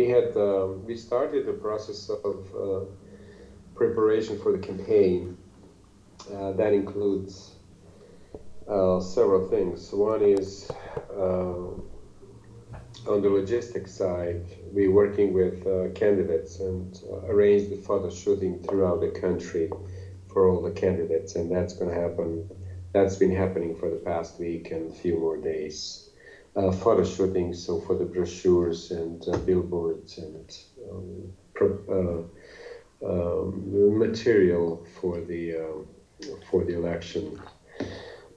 we had um, we started the process of uh, preparation for the campaign. Uh, that includes uh, several things. One is uh, on the logistics side, we're working with uh, candidates and uh, arrange the photo shooting throughout the country for all the candidates, and that's going to happen. That's been happening for the past week and a few more days. Uh, photo shooting, so for the brochures and uh, billboards and um, pro, uh, um, material for the for the election,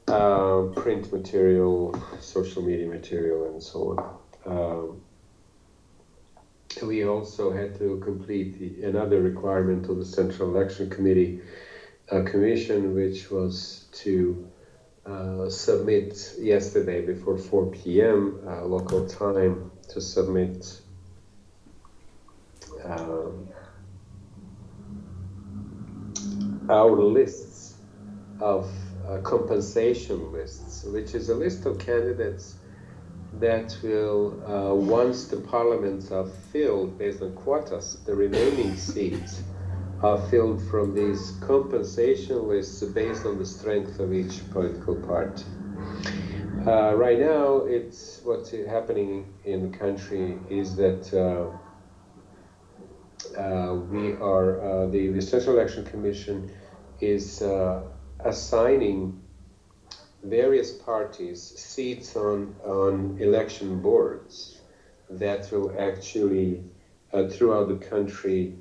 print material, social media material, and so on. Um, we also had to complete the, another requirement of the Central Election Committee uh, Commission, which was to uh, submit yesterday before 4 p.m. Uh, local time to submit um, our lists of uh, compensation lists, which is a list of candidates that will, uh, once the parliaments are filled based on quotas, the remaining seats are filled from these compensation lists based on the strength of each political party. Uh, right now, it's what's happening in the country is that uh, uh we are uh, the, the Central Election Commission is uh, assigning various parties seats on, on election boards that will actually, uh, throughout the country,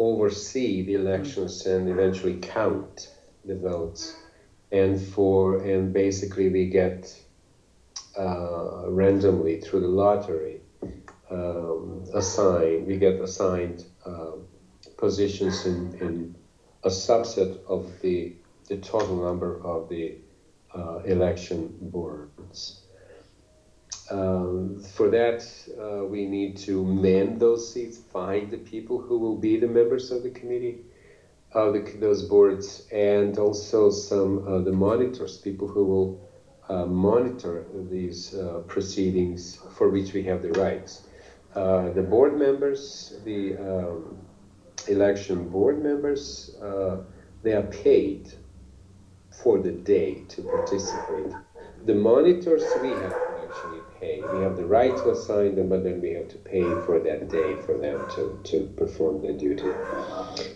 oversee the elections and eventually count the votes. And for and basically we get uh, randomly through the lottery um, assigned. We get assigned uh, positions in, in a subset of the the total number of the uh, election boards. Um, for that, uh, we need to mend those seats, find the people who will be the members of the committee, of the, those boards, and also some of the monitors, people who will uh, monitor these uh, proceedings for which we have the rights. Uh, the board members, the um, election board members, uh, they are paid for the day to participate. The monitors we have We have the right to assign them, but then we have to pay for that day for them to, to perform their duty.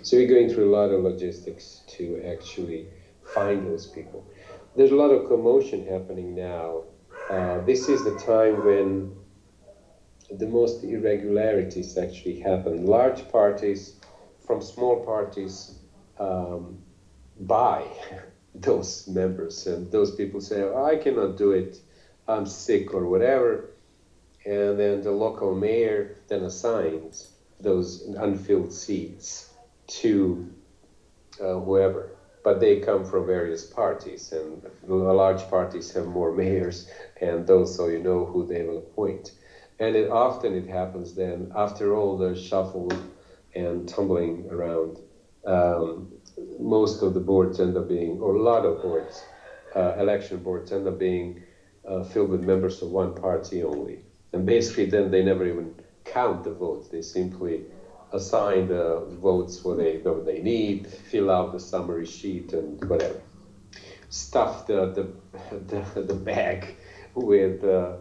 So we're going through a lot of logistics to actually find those people. There's a lot of commotion happening now. Uh, this is the time when the most irregularities actually happen. Large parties from small parties um, buy those members and those people say oh, i cannot do it i'm sick or whatever and then the local mayor then assigns those unfilled seats to uh, whoever. But they come from various parties and large parties have more mayors and those so you know who they will appoint. And it often it happens then after all the shuffle and tumbling around um, most of the boards end up being, or a lot of boards, uh, election boards end up being uh, filled with members of one party only. And basically, then they never even count the votes. They simply assign the votes what they, what they need, fill out the summary sheet, and whatever. Stuff the, the, the, the bag with uh,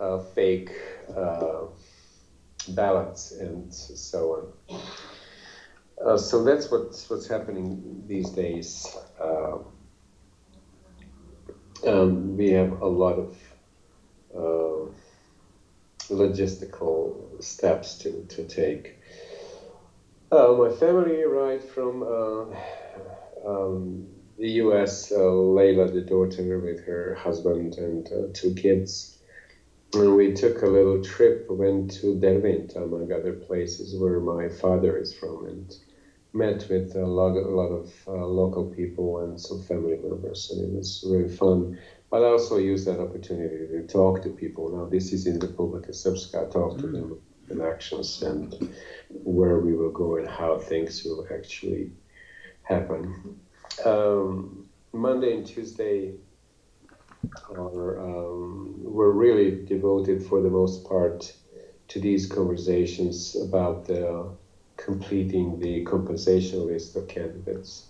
uh fake uh, ballots and so on. Uh, so that's what's what's happening these days. Uh, um, we have a lot of uh, logistical steps to, to take. Uh, my family arrived from uh, um, the U.S. Uh, Layla, the daughter, with her husband and two kids. And we took a little trip, went to Derventa, among other places where my father is from, and met with a lot, a lot of uh, local people and some family members, and it was really fun. But I also used that opportunity to talk to people. Now, this is in the Republika Srpska, talk to mm. them in actions and where we will go and how things will actually happen. Um, Monday and Tuesday, are um, were really devoted for the most part to these conversations about the completing the compensation list of candidates.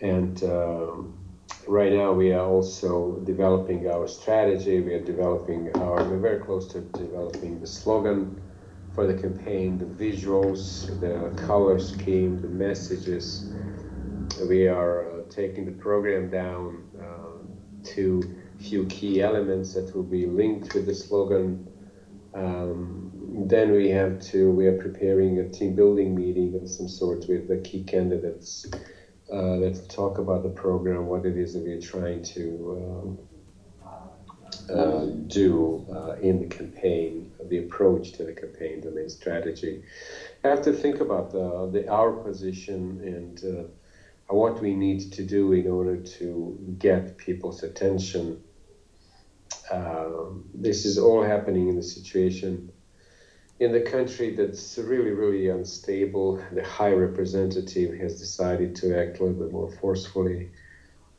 And um, right now we are also developing our strategy. We are developing our, we're very close to developing the slogan for the campaign, the visuals, the color scheme, the messages. We are uh, taking the program down uh, to few key elements that will be linked with the slogan. Um, then we have to, we are preparing a team building meeting of some sort with the key candidates uh, that talk about the program, what it is that we're trying to um, uh, do uh, in the campaign, the approach to the campaign, the main strategy. I have to think about the, the our position and uh, what we need to do in order to get people's attention. Um, this is all happening in a situation in the country that's really, really unstable. The High Representative has decided to act a little bit more forcefully.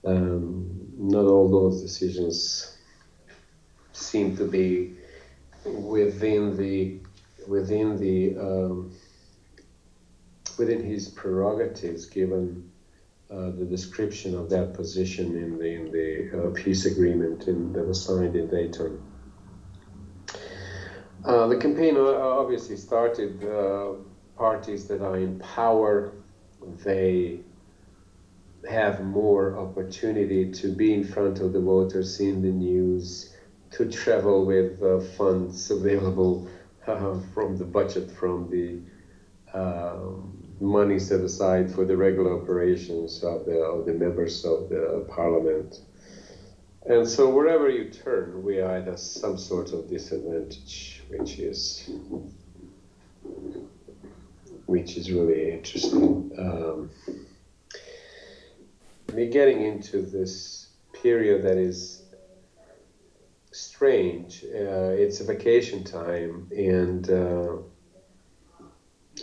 Um, not all those decisions seem to be within the within the um, within his prerogatives, given uh, the description of that position in the in the uh, peace agreement in, that was signed in Dayton. Uh, the campaign uh, obviously started uh, parties that are in power. They have more opportunity to be in front of the voters in the news to travel with uh, funds available uh, from the budget, from the uh, money set aside for the regular operations of the, of the members of the parliament. And so wherever you turn, we are at some sort of disadvantage, which is which is really interesting. Um, we're getting into this period that is strange. Uh, it's a vacation time, and uh,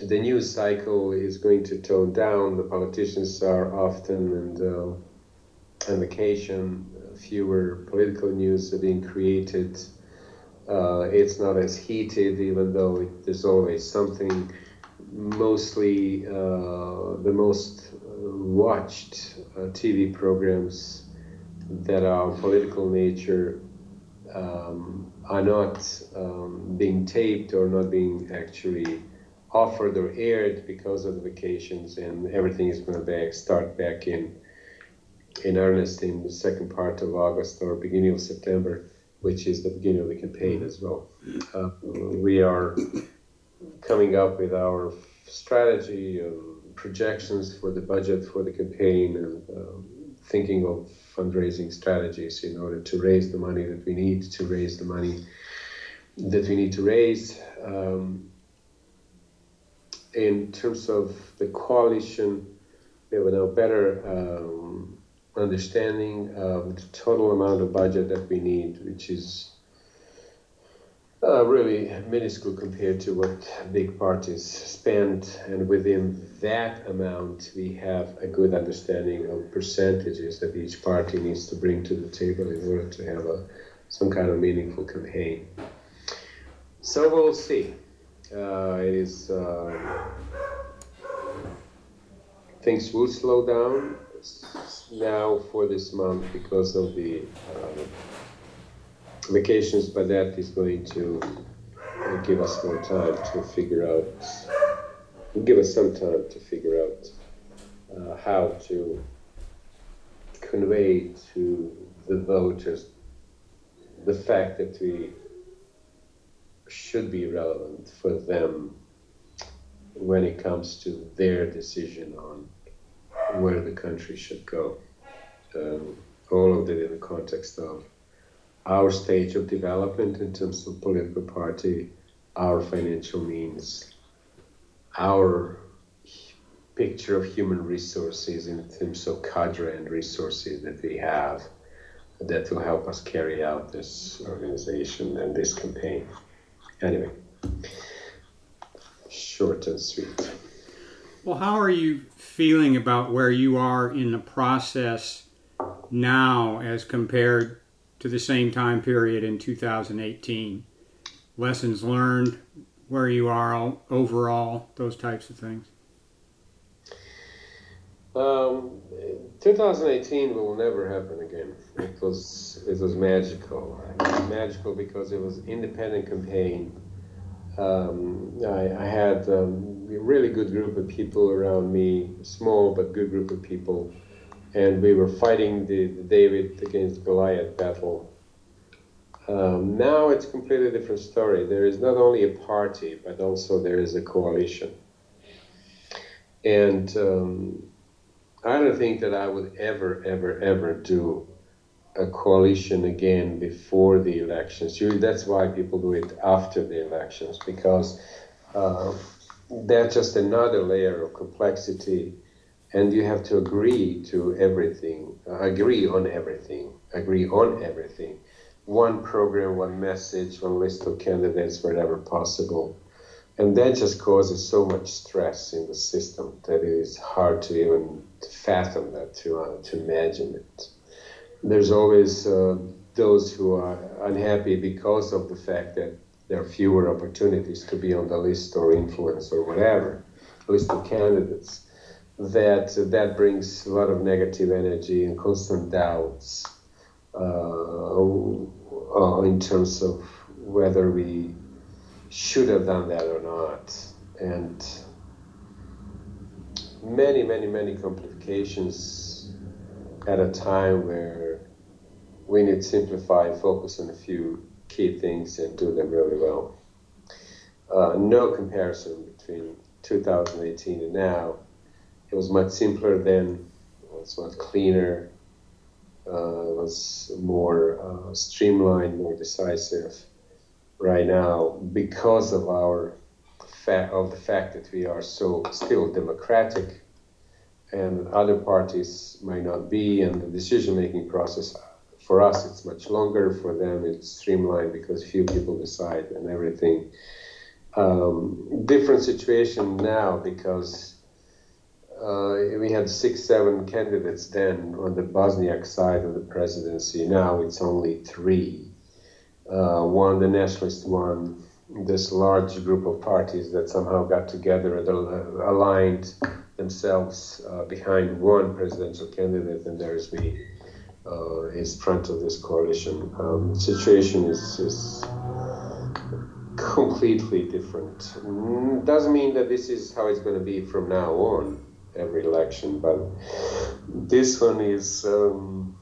the news cycle is going to tone down. The politicians are often and uh, on vacation. Fewer political news are being created. Uh, it's not as heated, even though it, there's always something. Mostly, uh, the most watched uh, TV programs that are political nature um, are not um, being taped or not being actually offered or aired because of the vacations, and everything is going to back, start back in in earnest in the second part of August or beginning of September, which is the beginning of the campaign as well. Uh, we are coming up with our strategy, um, projections for the budget for the campaign, and um, thinking of fundraising strategies in order to raise the money that we need to raise the money that we need to raise. Um, in terms of the coalition, we have a better um, understanding of the total amount of budget that we need, which is uh, really minuscule compared to what big parties spend. And within that amount, we have a good understanding of percentages that each party needs to bring to the table in order to have a, some kind of meaningful campaign. So we'll see. Uh, it is uh, things will slow down now for this month because of the uh, vacations, but that is going to give us more time to figure out, give us some time to figure out uh, how to convey to the voters the fact that we should be relevant for them when it comes to their decision on where the country should go. Um, all of it in the context of our stage of development in terms of political party, our financial means, our picture of human resources in terms of cadre and resources that we have that will help us carry out this organization and this campaign. Anyway, short and sweet. Well, how are you feeling about where you are in the process now as compared to the same time period in 2018? Lessons learned, where you are overall, those types of things. Um, 2018 will never happen again. It was it was magical. It was magical because it was independent campaign. Um, I, I, had um, a really good group of people around me, small but good group of people, and we were fighting the, the David against Goliath battle. Um, now it's a completely different story. There is not only a party, but also there is a coalition. And um, I don't think that I would ever, ever, ever do a coalition again before the elections. Usually that's why people do it after the elections because uh, that's just another layer of complexity, and you have to agree to everything, uh, agree on everything, agree on everything. One program, one message, one list of candidates wherever possible. And that just causes so much stress in the system that it is hard to even fathom that, to, uh, to imagine it. There's always uh, those who are unhappy because of the fact that there are fewer opportunities to be on the list or influence or whatever, list of candidates. That that brings a lot of negative energy and constant doubts uh, in terms of whether we should have done that or not. And many, many, many complications at a time where we need to simplify and focus on a few key things and do them really well. Uh, no comparison between 2018 and now. It was much simpler then, it was much cleaner, uh, it was more uh, streamlined, more decisive right now because of our of the fact that we are so still democratic and other parties might not be and the decision making process for us it's much longer. For them it's streamlined because few people decide and everything. Um, different situation now because uh, we had six, seven candidates then on the Bosniak side of the presidency. Now it's only three. Uh, one, the nationalist one, this large group of parties that somehow got together and aligned themselves uh, behind one presidential candidate, and there's me uh, is front of this coalition. Um, situation is, is completely different. Mm, doesn't mean that this is how it's going to be from now on every election, but this one is. Um,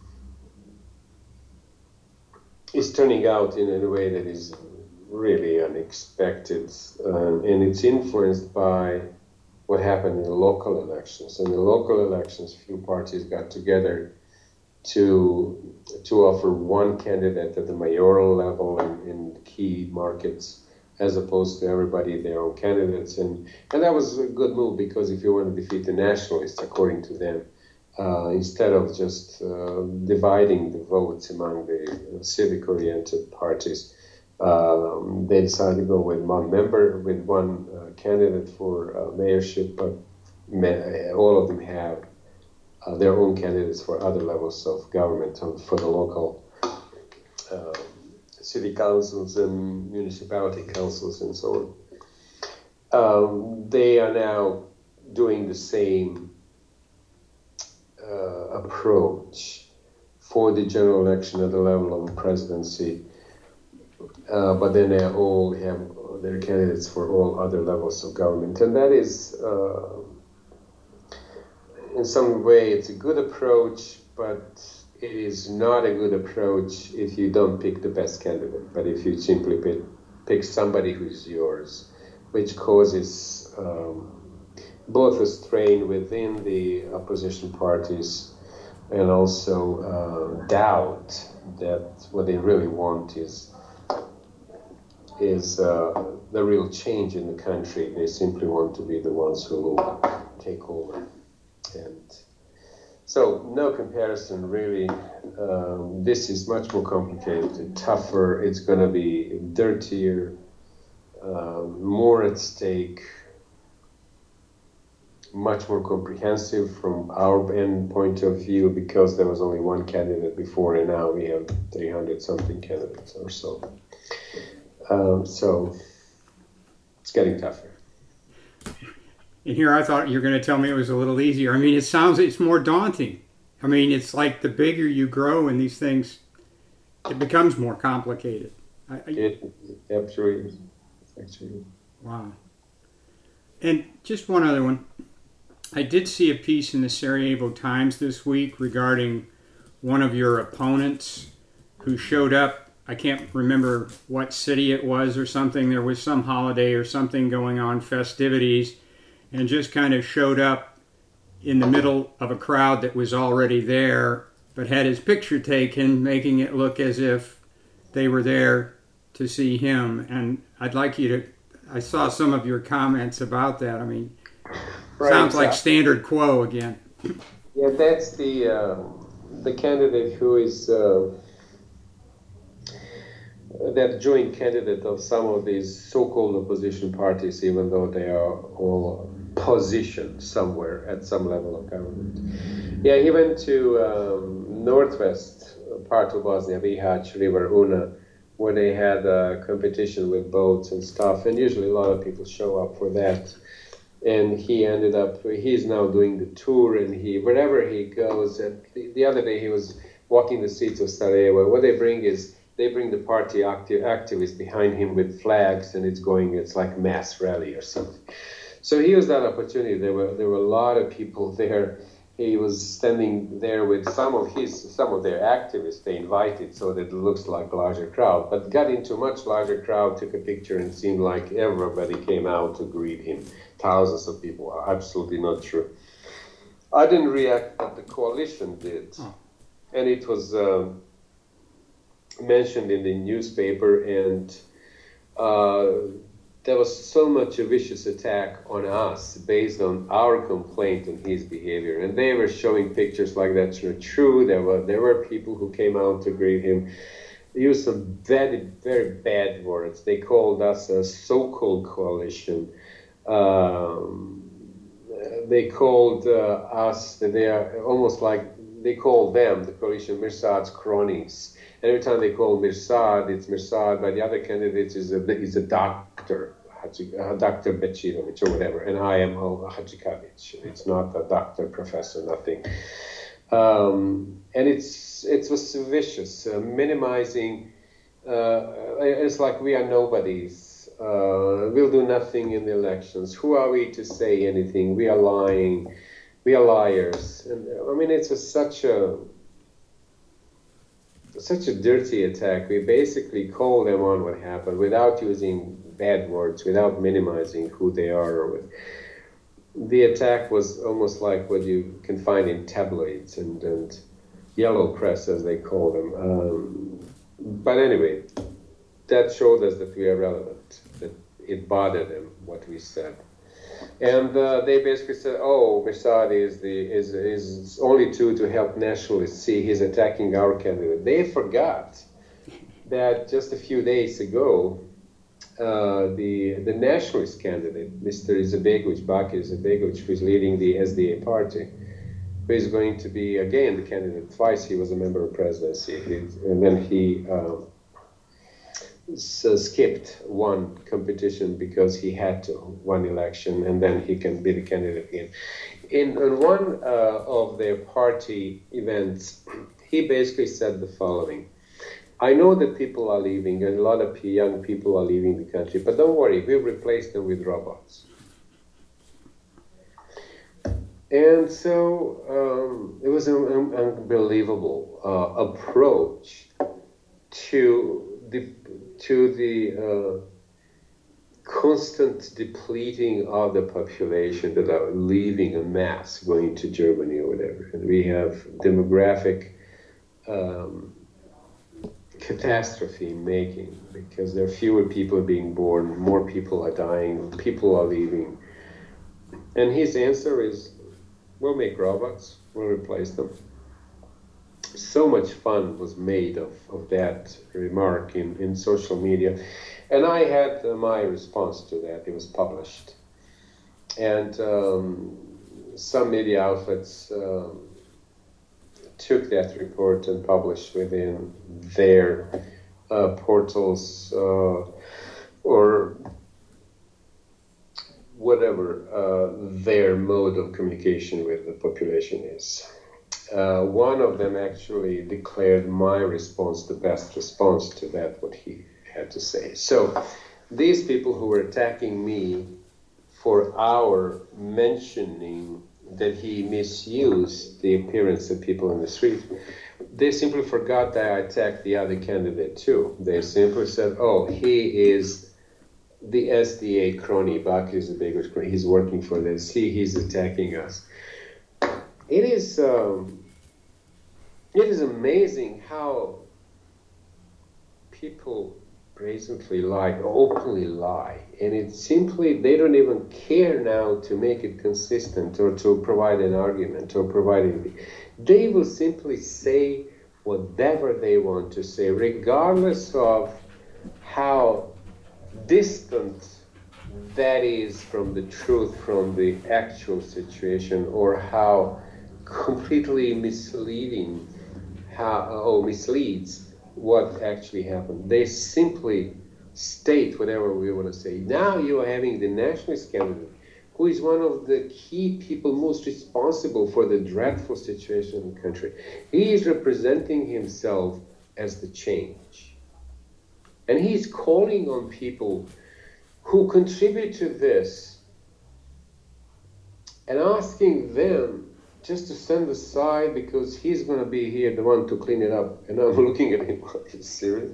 is turning out in a way that is really unexpected, um, and it's influenced by what happened in the local elections. In the local elections, few parties got together to to offer one candidate at the mayoral level in, in key markets, as opposed to everybody their own candidates, and and that was a good move because if you want to defeat the nationalists, according to them, uh, instead of just uh, dividing the votes among the civic oriented parties, um, they decided to go with one member, with one uh, candidate for uh, mayorship, but all of them have uh, their own candidates for other levels of government, for the local um, city councils and municipality councils and so on. Um, they are now doing the same uh, approach for the general election at the level of presidency, uh, but then they all have their candidates for all other levels of government, and that is, uh, in some way, it's a good approach, but it is not a good approach if you don't pick the best candidate, but if you simply pick, somebody who's yours, which causes um, both a strain within the opposition parties and also uh, doubt that what they really want is is uh, the real change in the country. They simply want to be the ones who will take over. So, no comparison really. Um, this is much more complicated, tougher. It's going to be dirtier, um, more at stake much more comprehensive from our end point of view because there was only one candidate before, and now we have 300 something candidates or so. Um, so it's getting tougher. And here I thought you were going to tell me it was a little easier. I mean, it sounds it's more daunting. I mean, it's like the bigger you grow in these things, it becomes more complicated. I, I, it absolutely, actually. Wow. And just one other one. I did see a piece in the Sarajevo Times this week regarding one of your opponents who showed up. I can't remember what city it was or something. There was some holiday or something going on, festivities, and just kind of showed up in the middle of a crowd that was already there, but had his picture taken, making it look as if they were there to see him. And I'd like you to I saw some of your comments about that. I mean, right, sounds like standard quo again. Yeah, that's the uh, the candidate who is uh, that joint candidate of some of these so-called opposition parties, even though they are all positioned somewhere at some level of government. Yeah, he went to um, northwest part of Bosnia, Bihać, River Una where they had a competition with boats and stuff, and usually a lot of people show up for that. And he ended up, he's now doing the tour, and he, wherever he goes, and the, the other day he was walking the streets of Sarajevo. What they bring is, they bring the party active, activists behind him with flags, and it's going, it's like mass rally or something. So he used that opportunity. There were there were a lot of people there. He was standing there with some of his some of their activists. They invited so that it looks like a larger crowd but got into a much larger crowd took a picture and seemed like everybody came out to greet him. Thousands of people. Absolutely not true. I didn't react but the coalition did. Oh. and it was uh, mentioned in the newspaper and uh, there was so much a vicious attack on us based on our complaint on his behavior. And they were showing pictures like that's not true. There were there were people who came out to greet him. They used some very very bad words. They called us a so-called coalition. Um, they called uh, us. They are almost like they called them the coalition Mirsad's cronies. And every time they call Mirsad, it's Mirsad. but the other candidate is a is a doctor, uh, Dr. Bećirović or whatever, and I am Hadžikadić. It's not a doctor, professor, nothing. Um, and it's it was vicious, uh, minimizing. Uh, it's like we are nobodies. Uh, we'll do nothing in the elections. Who are we to say anything? We are lying. We are liars. And I mean, it's a, such a such a dirty attack. We basically call them on what happened without using bad words, without minimizing who they are. Or with. The attack was almost like what you can find in tabloids and, and yellow press, as they call them. Um, but anyway, that showed us that we are relevant, that it bothered them what we said. And uh, they basically said, "Oh, Mirsad is the is is only two to help nationalists see he's attacking our candidate." They forgot that just a few days ago, uh, the the nationalist candidate, Mr. Izetbegović, Bakir Izetbegović, who is leading the SDA party, who is going to be again the candidate twice. He was a member of presidency, and then he. Um, so skipped one competition because he had to one election and then he can be the candidate again. In, in one uh, of their party events, he basically said the following. I know that people are leaving and a lot of young people are leaving the country, but don't worry, we'll replace them with robots. And so um, it was an, unbelievable uh, approach to the to the uh, constant depleting of the population that are leaving en masse, going to Germany or whatever. And we have demographic um, catastrophe making because there are fewer people being born, more people are dying, people are leaving. And his answer is, we'll make robots, we'll replace them so much fun was made of, of that remark in, in social media. And I had uh, my response to that. It was published. And um, some media outlets um, took that report and published within their uh, portals uh, or whatever uh, their mode of communication with the population is. Uh, one of them actually declared my response the best response to that, what he had to say. So, these people who were attacking me for our mentioning that he misused the appearance of people in the street, they simply forgot that I attacked the other candidate too. They simply said, oh, he is the SDA crony, Bach is the biggest crony, he's working for this, he, he's attacking us. It is, um, it is amazing how people brazenly lie, openly lie, and it's simply they don't even care now to make it consistent or to provide an argument or provide anything. They will simply say whatever they want to say, regardless of how distant that is from the truth, from the actual situation, or how completely misleading how or misleads what actually happened. They simply state whatever we want to say. Now you are having the nationalist candidate, who is one of the key people most responsible for the dreadful situation in the country. He is representing himself as the change. And he's calling on people who contribute to this and asking them just to send aside because he's going to be here, the one to clean it up. And I'm looking at him, are you serious?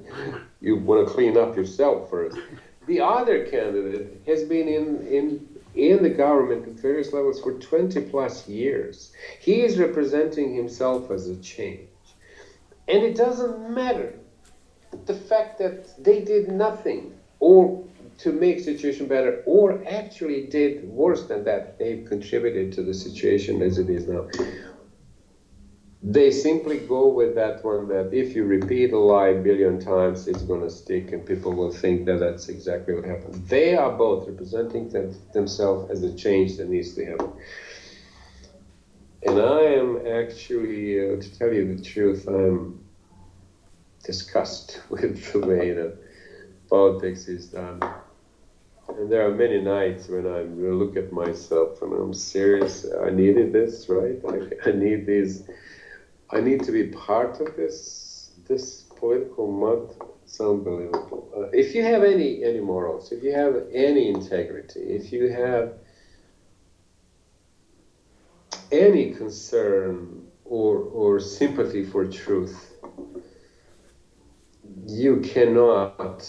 You want to clean up yourself first. The other candidate has been in, in, in the government at various levels for 20 plus years. He is representing himself as a change. And it doesn't matter the fact that they did nothing or to make situation better or actually did worse than that. They've contributed to the situation as it is now. They simply go with that one that if you repeat a lie a billion times it's going to stick and people will think that that's exactly what happened. They are both representing them, themselves as a change that needs to happen. And i am actually uh, to tell you the truth i'm disgusted with the way that politics is done and there are many nights when I look at myself and I'm serious. I needed this, right? I, I need these. I need to be part of this this political mud. It's unbelievable. Uh, if you have any any morals, if you have any integrity, if you have any concern or or sympathy for truth, you cannot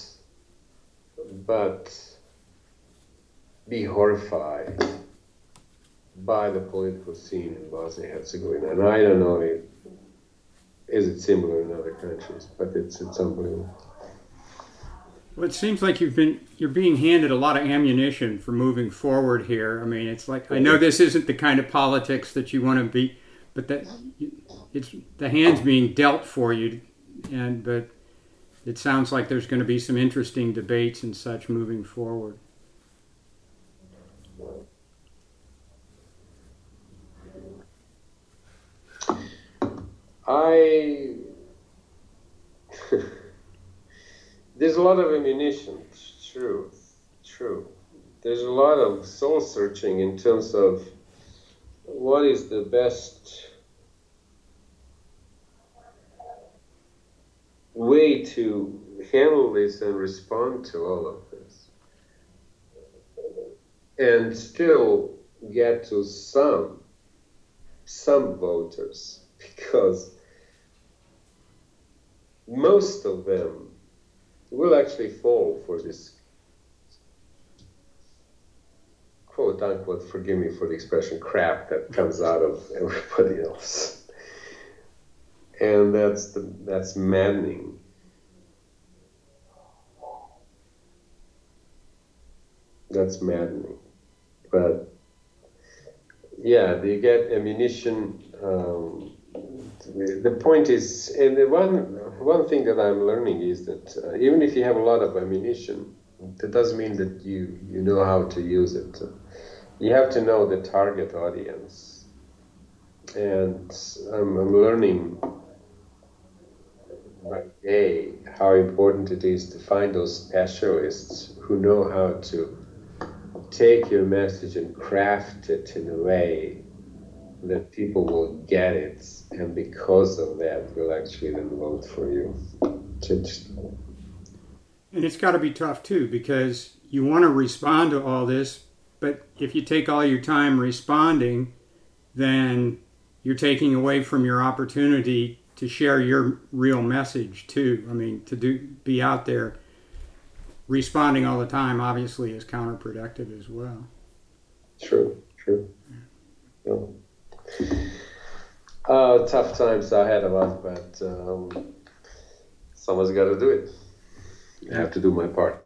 but be horrified by the political scene in Bosnia Herzegovina. And I don't know if is it similar in other countries, but it's it's unbelievable. Well, it seems like you've been you're being handed a lot of ammunition for moving forward here. I mean, it's like I know this isn't the kind of politics that you want to be, but that it's the hands being dealt for you, and but it sounds like there's going to be some interesting debates and such moving forward. I there's a lot of ammunition. True, true. There's a lot of soul searching in terms of what is the best way to handle this and respond to all of this, and still get to some some voters because most of them will actually fall for this quote unquote, forgive me for the expression, crap that comes out of everybody else. And that's the, that's maddening. That's maddening. But yeah, you get ammunition. Um, the point is, and the one one thing that I'm learning is that uh, even if you have a lot of ammunition, that doesn't mean that you you know how to use it. you have to know the target audience. And I'm, I'm learning by day how important it is to find those specialists who know how to take your message and craft it in a way that people will get it, and because of that, will actually then vote for you. And it's got to be tough too, because you want to respond to all this, but if you take all your time responding, then you're taking away from your opportunity to share your real message too. I mean, to do be out there responding all the time obviously is counterproductive as well. True, true. Yeah. Uh, tough times ahead of us, but um, someone's got to do it. I have to do my part.